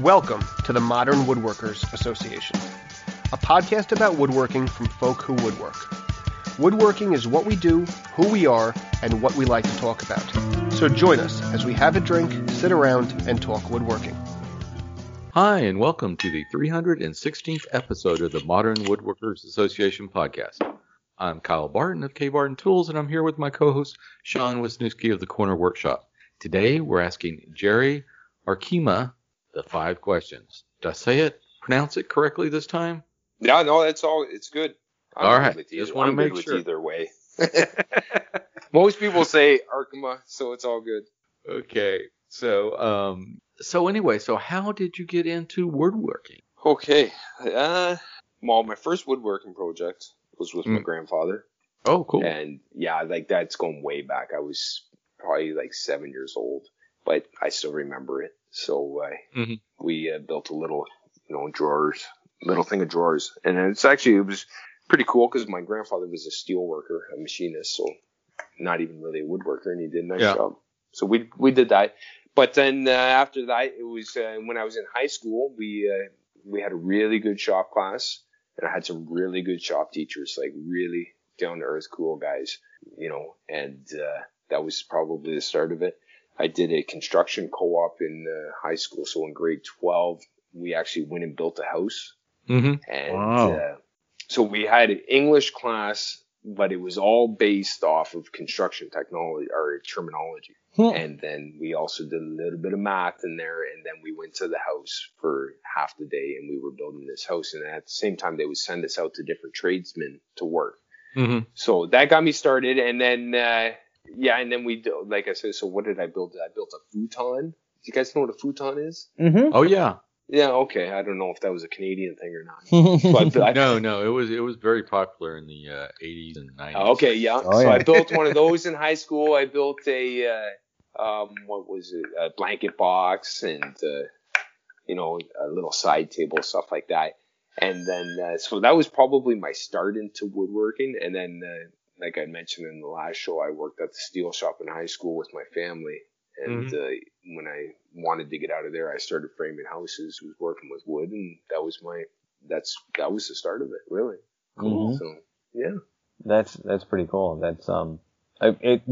Welcome to the Modern Woodworkers Association, a podcast about woodworking from folk who woodwork. Woodworking is what we do, who we are, and what we like to talk about. So join us as we have a drink, sit around, and talk woodworking. Hi, and welcome to the 316th episode of the Modern Woodworkers Association podcast. I'm Kyle Barton of K Barton Tools, and I'm here with my co-host Sean Wisniewski of the Corner Workshop. Today, we're asking Jerry Arkema the five questions. Did I say it, pronounce it correctly this time? Yeah, no, it's all it's good. I'm all right, just want to make sure. Either way, most people say Arkema, so it's all good. Okay, so um, so anyway, so how did you get into woodworking? Okay, uh, well, my first woodworking project was with mm. my grandfather. Oh, cool. And yeah, like that's going way back. I was probably like seven years old, but I still remember it. So uh, mm-hmm. we uh, built a little, you know, drawers, little thing of drawers, and it's actually it was pretty cool because my grandfather was a steel worker, a machinist, so not even really a woodworker, and he did a nice yeah. job. So we we did that. But then uh, after that, it was uh, when I was in high school. We uh, we had a really good shop class, and I had some really good shop teachers, like really down to earth, cool guys, you know. And uh, that was probably the start of it. I did a construction co-op in uh, high school. So in grade 12, we actually went and built a house. Mm-hmm. And wow. uh, so we had an English class, but it was all based off of construction technology or terminology. Hmm. And then we also did a little bit of math in there. And then we went to the house for half the day and we were building this house. And at the same time, they would send us out to different tradesmen to work. Mm-hmm. So that got me started. And then, uh, yeah, and then we do, like I said. So what did I build? I built a futon. Do you guys know what a futon is? Mm-hmm. Oh yeah. Yeah. Okay. I don't know if that was a Canadian thing or not. but I, no, no, it was it was very popular in the uh, 80s and 90s. Okay. Yeah. Oh, so yeah. I built one of those in high school. I built a uh, um, what was it? A blanket box and uh, you know a little side table stuff like that. And then uh, so that was probably my start into woodworking. And then uh, like I mentioned in the last show, I worked at the steel shop in high school with my family. And mm-hmm. uh, when I wanted to get out of there, I started framing houses, was working with wood, and that was my that's that was the start of it, really. Cool. Mm-hmm. So yeah, that's that's pretty cool. That's um, it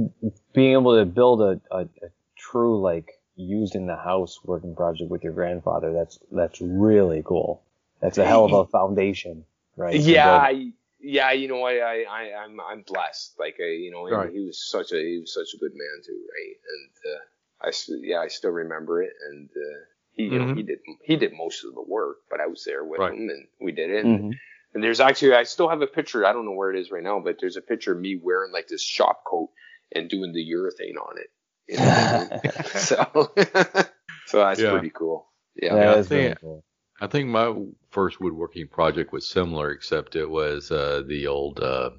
being able to build a, a, a true like used in the house working project with your grandfather. That's that's really cool. That's a hell of a foundation, right? Yeah, yeah, you know, I, I, I I'm, I'm blessed. Like, I, you know, right. he was such a, he was such a good man too, right? And uh, I, yeah, I still remember it. And uh, he, you mm-hmm. know, he did, he did most of the work, but I was there with right. him, and we did it. And, mm-hmm. and there's actually, I still have a picture. I don't know where it is right now, but there's a picture of me wearing like this shop coat and doing the urethane on it. You know? so, so that's yeah. pretty cool. Yeah, that is pretty cool. I think my first woodworking project was similar, except it was uh, the old uh,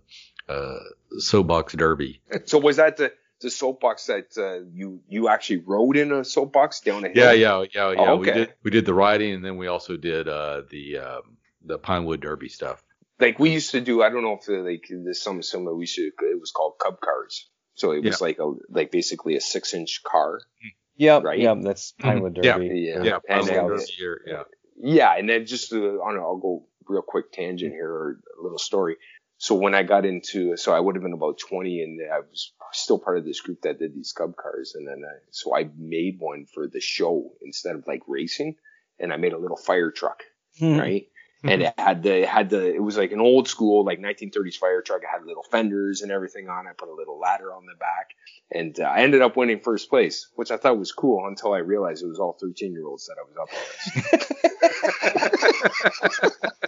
uh, soapbox derby. So was that the the soapbox that uh, you you actually rode in a soapbox down a hill? Yeah, yeah, yeah, yeah. Oh, okay. We did we did the riding, and then we also did uh, the um, the Pinewood Derby stuff. Like we used to do. I don't know if the, like there's something similar. We should. It was called Cub cars. So it was yeah. like a like basically a six inch car. Yeah, right. Yeah, that's Pinewood mm-hmm. Derby. Yeah, yeah, yeah. Pinewood Derby. Yeah yeah, and then just to, I don't know, I'll go real quick tangent here or a little story. So when I got into, so I would have been about 20 and I was still part of this group that did these Cub cars. And then I, so I made one for the show instead of like racing and I made a little fire truck, hmm. right? And it had the it had the it was like an old school like 1930s fire truck. It had little fenders and everything on it. I put a little ladder on the back, and uh, I ended up winning first place, which I thought was cool until I realized it was all 13 year olds that I was up against.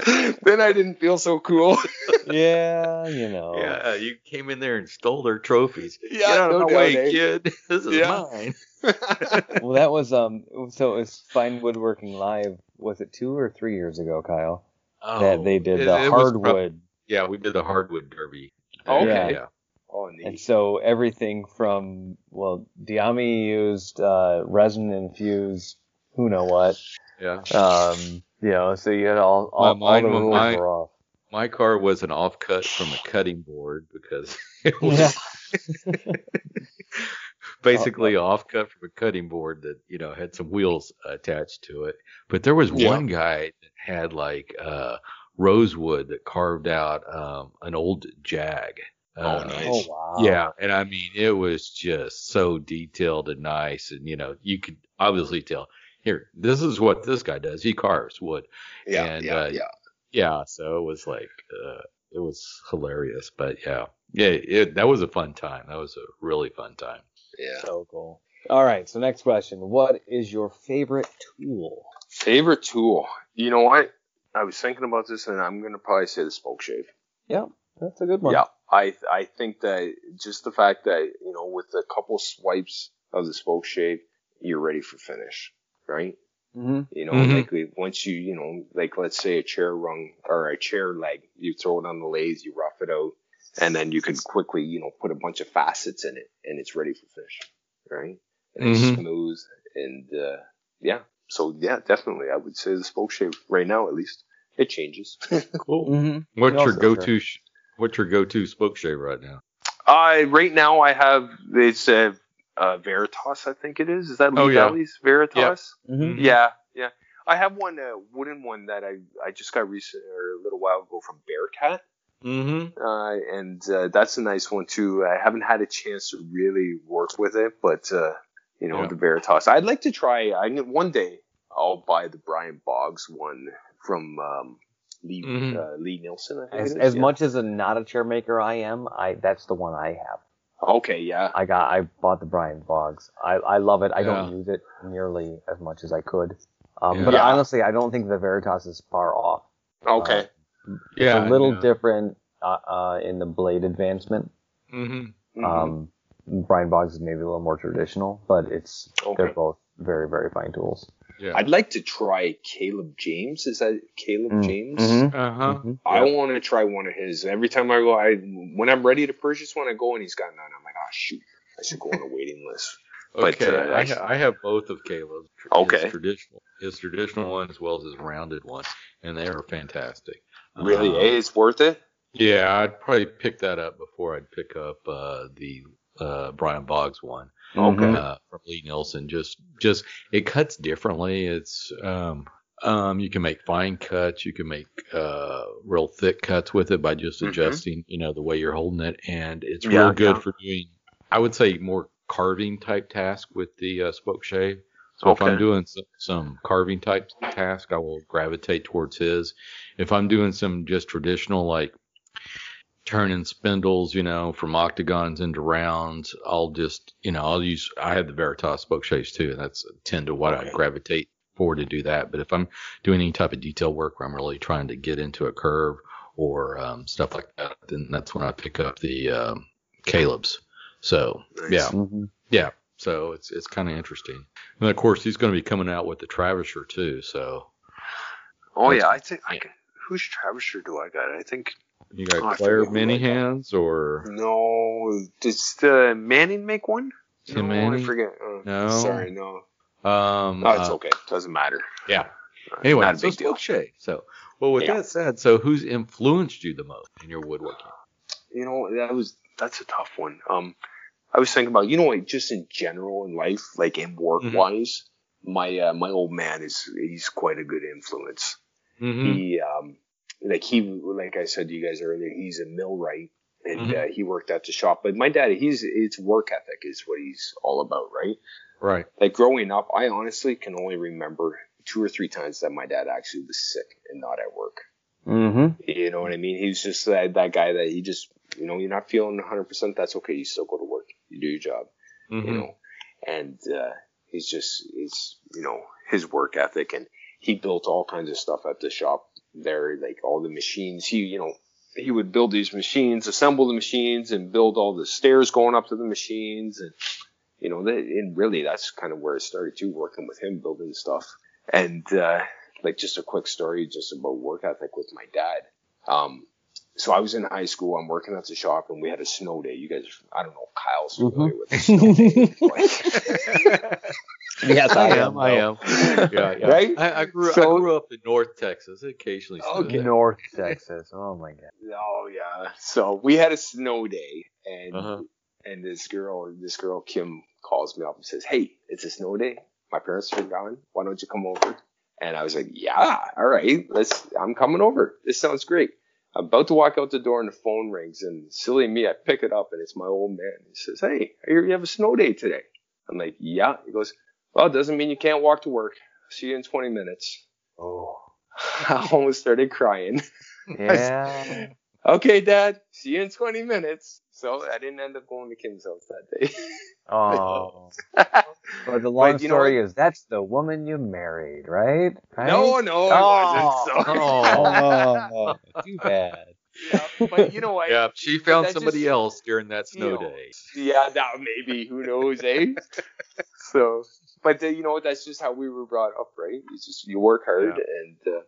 then I didn't feel so cool. yeah, you know. Yeah, you came in there and stole their trophies. Yeah, Get out no of my way, eh? kid. This is yeah. mine. well, that was um. So it was Fine Woodworking Live was it two or three years ago, Kyle? Oh, that they did the it hardwood. Prob- yeah, we did the hardwood derby. Oh, okay. Yeah. Oh, neat. And so everything from well, Diami used uh, resin infused, who know what. Yeah. Um, you know, so you had all all, all the rules my, were off. My car was an offcut from a cutting board because it was yeah. Basically, uh, offcut from a cutting board that you know had some wheels attached to it. But there was yeah. one guy that had like uh, rosewood that carved out um, an old Jag. Oh, uh, nice. Oh, wow. Yeah, and I mean it was just so detailed and nice, and you know you could obviously tell here this is what this guy does. He carves wood. Yeah, and, yeah, uh, yeah. Yeah, so it was like uh, it was hilarious, but yeah, yeah, it, that was a fun time. That was a really fun time. Yeah. So cool. All right, so next question. What is your favorite tool? Favorite tool? You know what? I was thinking about this, and I'm gonna probably say the spoke shave. Yeah, that's a good one. Yeah, I I think that just the fact that you know with a couple swipes of the spoke shave, you're ready for finish, right? Mm-hmm. You know, mm-hmm. like once you, you know, like let's say a chair rung or a chair leg, you throw it on the lathe, you rough it out, and then you can quickly, you know, put a bunch of facets in it, and it's ready for fish, right? And it's mm-hmm. smooth, and uh, yeah. So yeah, definitely, I would say the spoke shave right now, at least, it changes. cool. Mm-hmm. What's your go-to? Sure. What's your go-to spoke shave right now? Uh, right now I have it's a uh, Veritas, I think it is. Is that Lee oh, yeah. Valley's Veritas? Yeah. Mm-hmm. yeah, yeah. I have one uh, wooden one that I I just got recent or a little while ago from Bearcat. Mm-hmm. Uh, and uh, that's a nice one too. I haven't had a chance to really work with it, but uh, you know yeah. the Veritas. I'd like to try. I one day I'll buy the Brian Boggs one from um, Lee mm-hmm. Uh, Lie-Nielsen. As, as yeah. much as a not a chair maker I am, I that's the one I have. Okay, yeah. I got I bought the Brian Boggs. I I love it. I yeah. don't use it nearly as much as I could. Um, yeah. But honestly, I don't think the Veritas is far off. Okay. Yeah. a little different uh, uh, in the blade advancement. Mm-hmm. Um, Brian Boggs is maybe a little more traditional, but it's okay. they're both very very fine tools. Yeah. I'd like to try Caleb James. Is that Caleb mm. James? Mm-hmm. Uh-huh. Mm-hmm. I want to try one of his. Every time I go, I when I'm ready to purchase one, I go and he's got none. I'm like, oh shoot, I should go on a waiting list. okay, but, uh, I, ha- I, have both of Caleb's. Okay. His traditional, his traditional one as well as his rounded one, and they are fantastic. Really, um, hey, it's worth it. Yeah, I'd probably pick that up before I'd pick up uh, the uh, Brian Boggs one. Okay. Uh, from Lie-Nielsen. Just, just it cuts differently. It's, um, um, you can make fine cuts. You can make uh, real thick cuts with it by just mm-hmm. adjusting, mm-hmm. you know, the way you're holding it, and it's real yeah, good yeah. for doing. I would say more carving type task with the uh, spoke shave. So okay. if I'm doing some, some, carving type task, I will gravitate towards his. If I'm doing some just traditional like turning spindles, you know, from octagons into rounds. I'll just, you know, I'll use, I have the Veritas spoke shaves too, and that's tend to what okay. I gravitate for to do that. But if I'm doing any type of detail work where I'm really trying to get into a curve or um, stuff like that, then that's when I pick up the um, Caleb's. So nice. yeah, mm-hmm. yeah. So it's it's kind of interesting. And of course, he's going to be coming out with the Travisher too. So. Oh yeah, I think I can. Whose Travisher do I got? I think you got oh, Claire Minihan's or no? Does the Manney make one? Tim no, Manney? I forget. Uh, no, sorry, no. Um, oh, it's uh, okay. Doesn't matter. Yeah. Uh, anyway, so Spokeshave. So, well, with yeah. that said, so who's influenced you the most in your woodworking? You know, that was that's a tough one. Um, I was thinking about, you know, like just in general in life, like in work mm-hmm. wise, my uh, my old man is he's quite a good influence. Mm-hmm. He um like he like I said to you guys earlier, he's a millwright and mm-hmm. uh, he worked at the shop. But my dad, he's it's work ethic is what he's all about, right? Right. Like growing up, I honestly can only remember two or three times that my dad actually was sick and not at work. Mm-hmm. You know what I mean? He's just that that guy that he just you know you're not feeling 100. percent That's okay. You still go to work. You do your job. Mm-hmm. You know, and uh, he's just it's you know his work ethic and he built all kinds of stuff at the shop there, like all the machines. He, you know, he would build these machines, assemble the machines, and build all the stairs going up to the machines, and you know, that, and really that's kind of where it started too, working with him, building stuff. And uh, like just a quick story, just about work ethic with my dad. Um, so I was in high school. I'm working at the shop, and we had a snow day. You guys, I don't know, Kyle's familiar mm-hmm. with snow day. yes, I, am. I am. Yeah, yeah. Right? I, I grew. So, I grew up in North Texas. Occasionally, okay. North Texas. Oh my god. Oh yeah. So we had a snow day, and uh-huh. and this girl, this girl Kim calls me up and says, "Hey, it's a snow day. My parents are gone. Why don't you come over?" And I was like, "Yeah, all right, let's. I'm coming over. This sounds great." I'm about to walk out the door and the phone rings and silly me, I pick it up and it's my old man. He says, Hey, I hear you have a snow day today. I'm like, Yeah. He goes, Well, it doesn't mean you can't walk to work. See you in 20 minutes. Oh. I almost started crying. Yeah. okay, Dad. See you in 20 minutes. So I didn't end up going to Kim's house that day. oh. But the long but, story is that's the woman you married, right? right? No, no, oh, it wasn't. So. Oh, too bad. Yeah, but you know what? Yeah, she found somebody just, else during that snow you know, day. Yeah, that maybe. Who knows, eh? so, but uh, you know, what, that's just how we were brought up, right? It's just you work hard, yeah. and uh,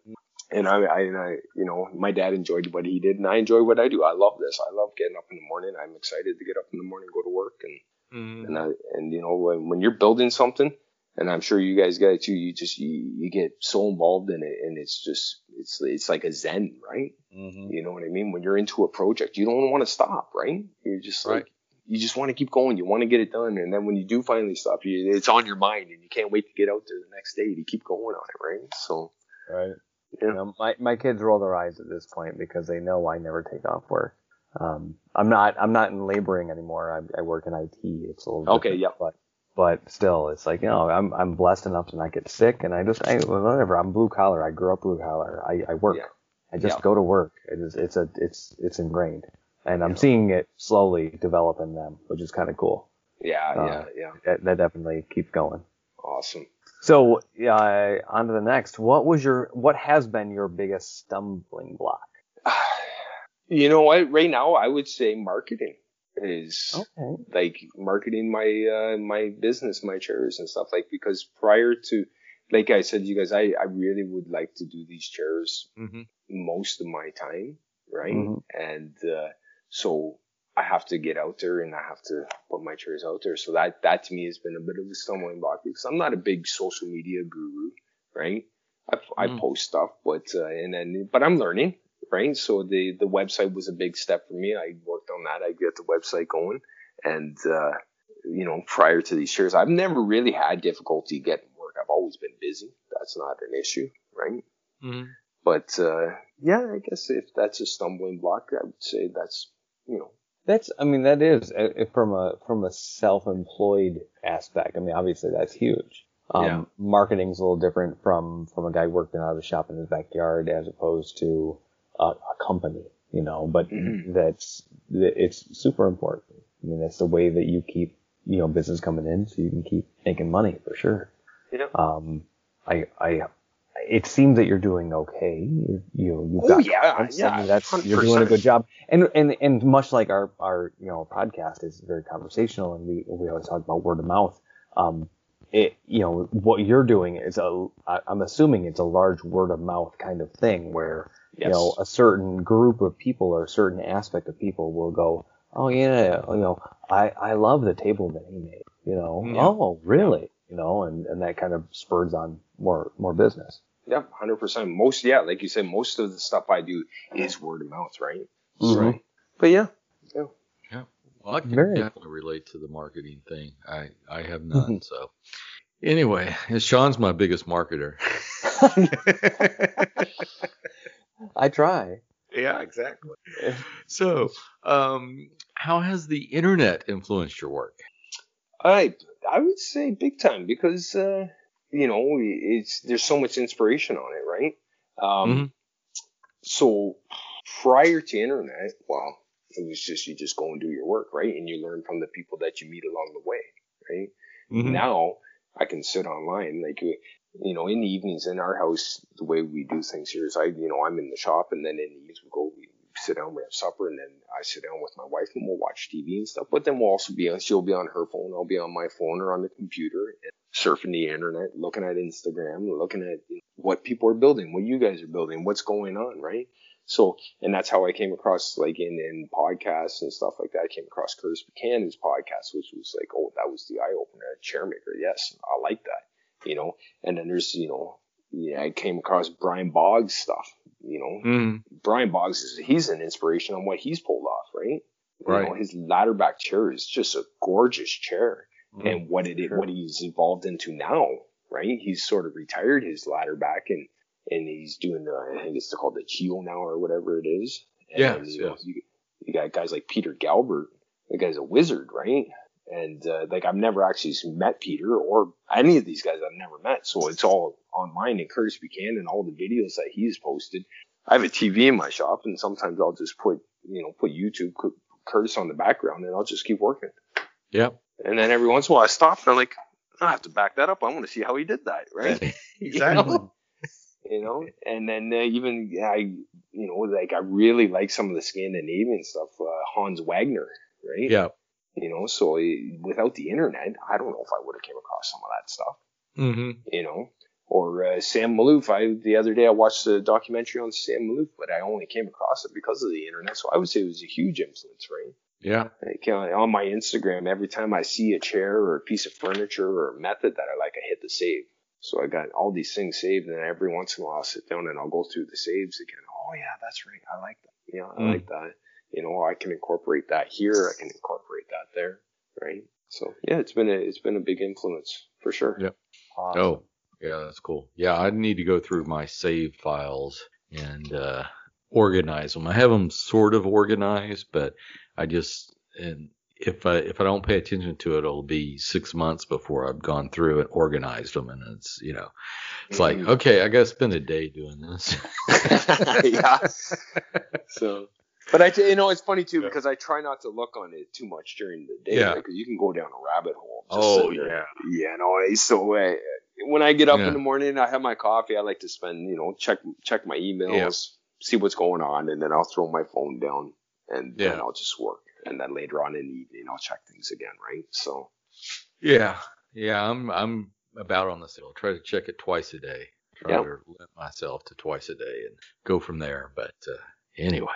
and I, I, and I, you know, my dad enjoyed what he did, and I enjoy what I do. I love this. I love getting up in the morning. I'm excited to get up in the morning, go to work, and mm. and I, and you know, when, when you're building something, and I'm sure you guys get it too. You just you, you get so involved in it, and it's just it's it's like a zen, right? Mm-hmm. You know what I mean? When you're into a project, you don't want to stop, right? You're just right. like you just want to keep going. You want to get it done, and then when you do finally stop, you, it's on your mind, and you can't wait to get out there the next day to keep going on it, right? So, right. Yeah. You know, my my kids roll their eyes at this point because they know I never take off work. Um, I'm not I'm not in laboring anymore. I, I work in IT. It's a little okay. Yeah. But but still, it's like you know I'm I'm blessed enough to not get sick, and I just I, whatever. I'm blue collar. I grew up blue collar. I I work. Yeah. I just yeah. go to work. It is it's a it's it's ingrained, and I'm yeah. seeing it slowly develop in them, which is kind of cool. Yeah, uh, yeah, yeah. That, that definitely keeps going. Awesome. So, uh, on to the next. What was your, what has been your biggest stumbling block? You know what? Right now, I would say marketing is okay. like marketing my uh, my business, my chairs and stuff. Like because prior to, like I said, you guys, I I really would like to do these chairs mm-hmm. most of my time, right? Mm-hmm. And uh, so I have to get out there and I have to put my chairs out there. So that, that to me has been a bit of a stumbling block because I'm not a big social media guru, right? I, I mm. post stuff, but, uh, and then, but I'm learning, right? So the, the website was a big step for me. I worked on that. I get the website going and, uh, you know, prior to these shares, I've never really had difficulty getting work. I've always been busy. That's not an issue, right? Mm. But, uh, yeah, I guess if that's a stumbling block, I would say that's, you know, that's, I mean, that is uh, from a from a self-employed aspect. I mean, obviously that's huge. Um, yeah. Marketing's a little different from from a guy working out of the shop in his backyard as opposed to a, a company, you know. But mm-hmm. that's it's super important. I mean, that's the way that you keep you know business coming in, so you can keep making money for sure. Yeah. Um, I I it seems that you're doing okay. You, you you've oh, got yeah, yeah, that's 100%. you're doing a good job. And and and much like our our you know podcast is very conversational, and we we always talk about word of mouth. Um, it you know what you're doing is a I'm assuming it's a large word of mouth kind of thing where yes. you know a certain group of people or a certain aspect of people will go, oh yeah, you know I I love the table that he made. You know, yeah. oh really? You know, and and that kind of spurs on more more business. Yeah, hundred percent. Most, yeah, like you said, most of the stuff I do is word of mouth, right? Mm-hmm. Right. But yeah, yeah, yeah. Well, I can Very. definitely relate to the marketing thing. I I have none. Mm-hmm. So anyway, Sean's my biggest marketer. I try. Yeah, exactly. so, um, how has the internet influenced your work? I I would say big time because uh, you know, it's there's so much inspiration on it, right? Um, mm-hmm. So prior to internet, well, it was just you just go and do your work, right? And you learn from the people that you meet along the way, right? Mm-hmm. Now I can sit online, like you know, in the evenings in our house, the way we do things here is I, you know, I'm in the shop, and then in the evenings we go, we sit down, we have supper, and then I sit down with my wife and we'll watch TV and stuff. But then we'll also be on, she'll be on her phone, I'll be on my phone or on the computer, surfing the internet, looking at Instagram, looking at what people are building, what you guys are building, what's going on, right? So, and that's how I came across, like in, in podcasts and stuff like that. I came across Curtis Buchanan's podcast, which was like, oh, that was the eye opener, Chairmaker. Yes, I like that, you know. And then there's, you know, yeah, I came across Brian Boggs stuff. You know, mm. Brian Boggs is he's an inspiration on what he's pulled off, right? Right. You know, his ladder back chair is just a gorgeous chair. Mm, and what it sure. what he's evolved into now, right? He's sort of retired his ladder back and and he's doing the I think it's called the Chio now or whatever it is. And yes, you, yes. You, you got guys like Peter Galbert. The guy's a wizard, right? And uh, like I've never actually met Peter or any of these guys I've never met, so it's all online. And Curtis Buchanan, all the videos that he's posted. I have a TV in my shop, and sometimes I'll just put you know put YouTube Curtis on the background, and I'll just keep working. Yep. And then every once in a while I stop, and I'm like, I have to back that up. I want to see how he did that, right? exactly. You know? you know, and then uh, even I, you know, like I really like some of the Scandinavian stuff. Uh, Hans Wegner, right? Yeah. You know, so uh, without the internet, I don't know if I would have came across some of that stuff. Mm-hmm. You know, or uh, Sam Maloof. I the other day I watched a documentary on Sam Maloof, but I only came across it because of the internet. So I would say it was a huge influence, right? Yeah. Like, uh, on my Instagram, every time I see a chair or a piece of furniture or a method that I like, I hit the save. So I got all these things saved, and every once in a while I'll sit down and I'll go through the saves again. Oh yeah, that's right. I like that. Yeah, I mm. like that. You know, I can incorporate that here. I can incorporate that there. Right. So yeah, it's been a it's been a big influence for sure. Yep. Awesome. Oh, yeah, that's cool. Yeah, I need to go through my save files and uh, organize them. I have them sort of organized, but I just and if I if I don't pay attention to it, it'll be six months before I've gone through and organized them, and it's you know, it's like mm. okay, I got to spend a day doing this. yeah. So, but I you know it's funny too yeah. because I try not to look on it too much during the day. Yeah. Because you can go down a rabbit hole. oh yeah. Yeah. No. So uh, when I get up yeah. in the morning, I have my coffee. I like to spend you know check check my emails, yeah. see what's going on, and then I'll throw my phone down and then I'll just work and then later on in the evening I'll check things again, right? So yeah, yeah, I'm I'm about on the same. I'll try to check it twice a day. Try to limit myself to twice a day and go from there. But uh, anyway,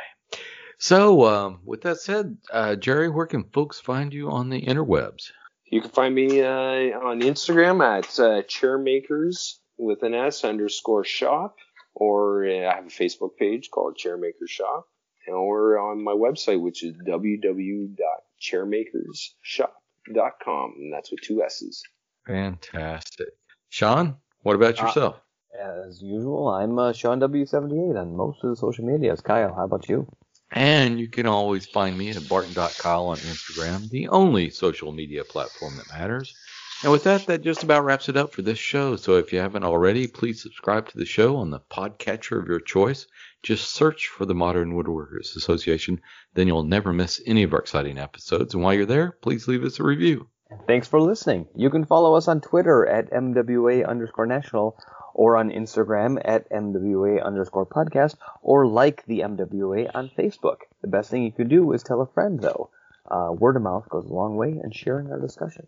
so um, with that said, uh, Jerry, where can folks find you on the interwebs? You can find me uh, on Instagram at uh, chairmakers with an S underscore shop, or uh, I have a Facebook page called Chairmakers Shop or on my website, which is www.chairmakershop.com, and that's with two S's. Fantastic. Sean, what about uh, yourself? Uh, as usual, I'm uh, Sean W78 on most of the social medias. Kyle, how about you? And you can always find me at barton.kyle on Instagram, the only social media platform that matters. And with that, that just about wraps it up for this show. So if you haven't already, please subscribe to the show on the podcatcher of your choice. Just search for the Modern Woodworkers Association. Then you'll never miss any of our exciting episodes. And while you're there, please leave us a review. Thanks for listening. You can follow us on Twitter at MWA underscore national or on Instagram at MWA underscore podcast or like the MWA on Facebook. The best thing you could do is tell a friend though. Uh, word of mouth goes a long way in sharing our discussion.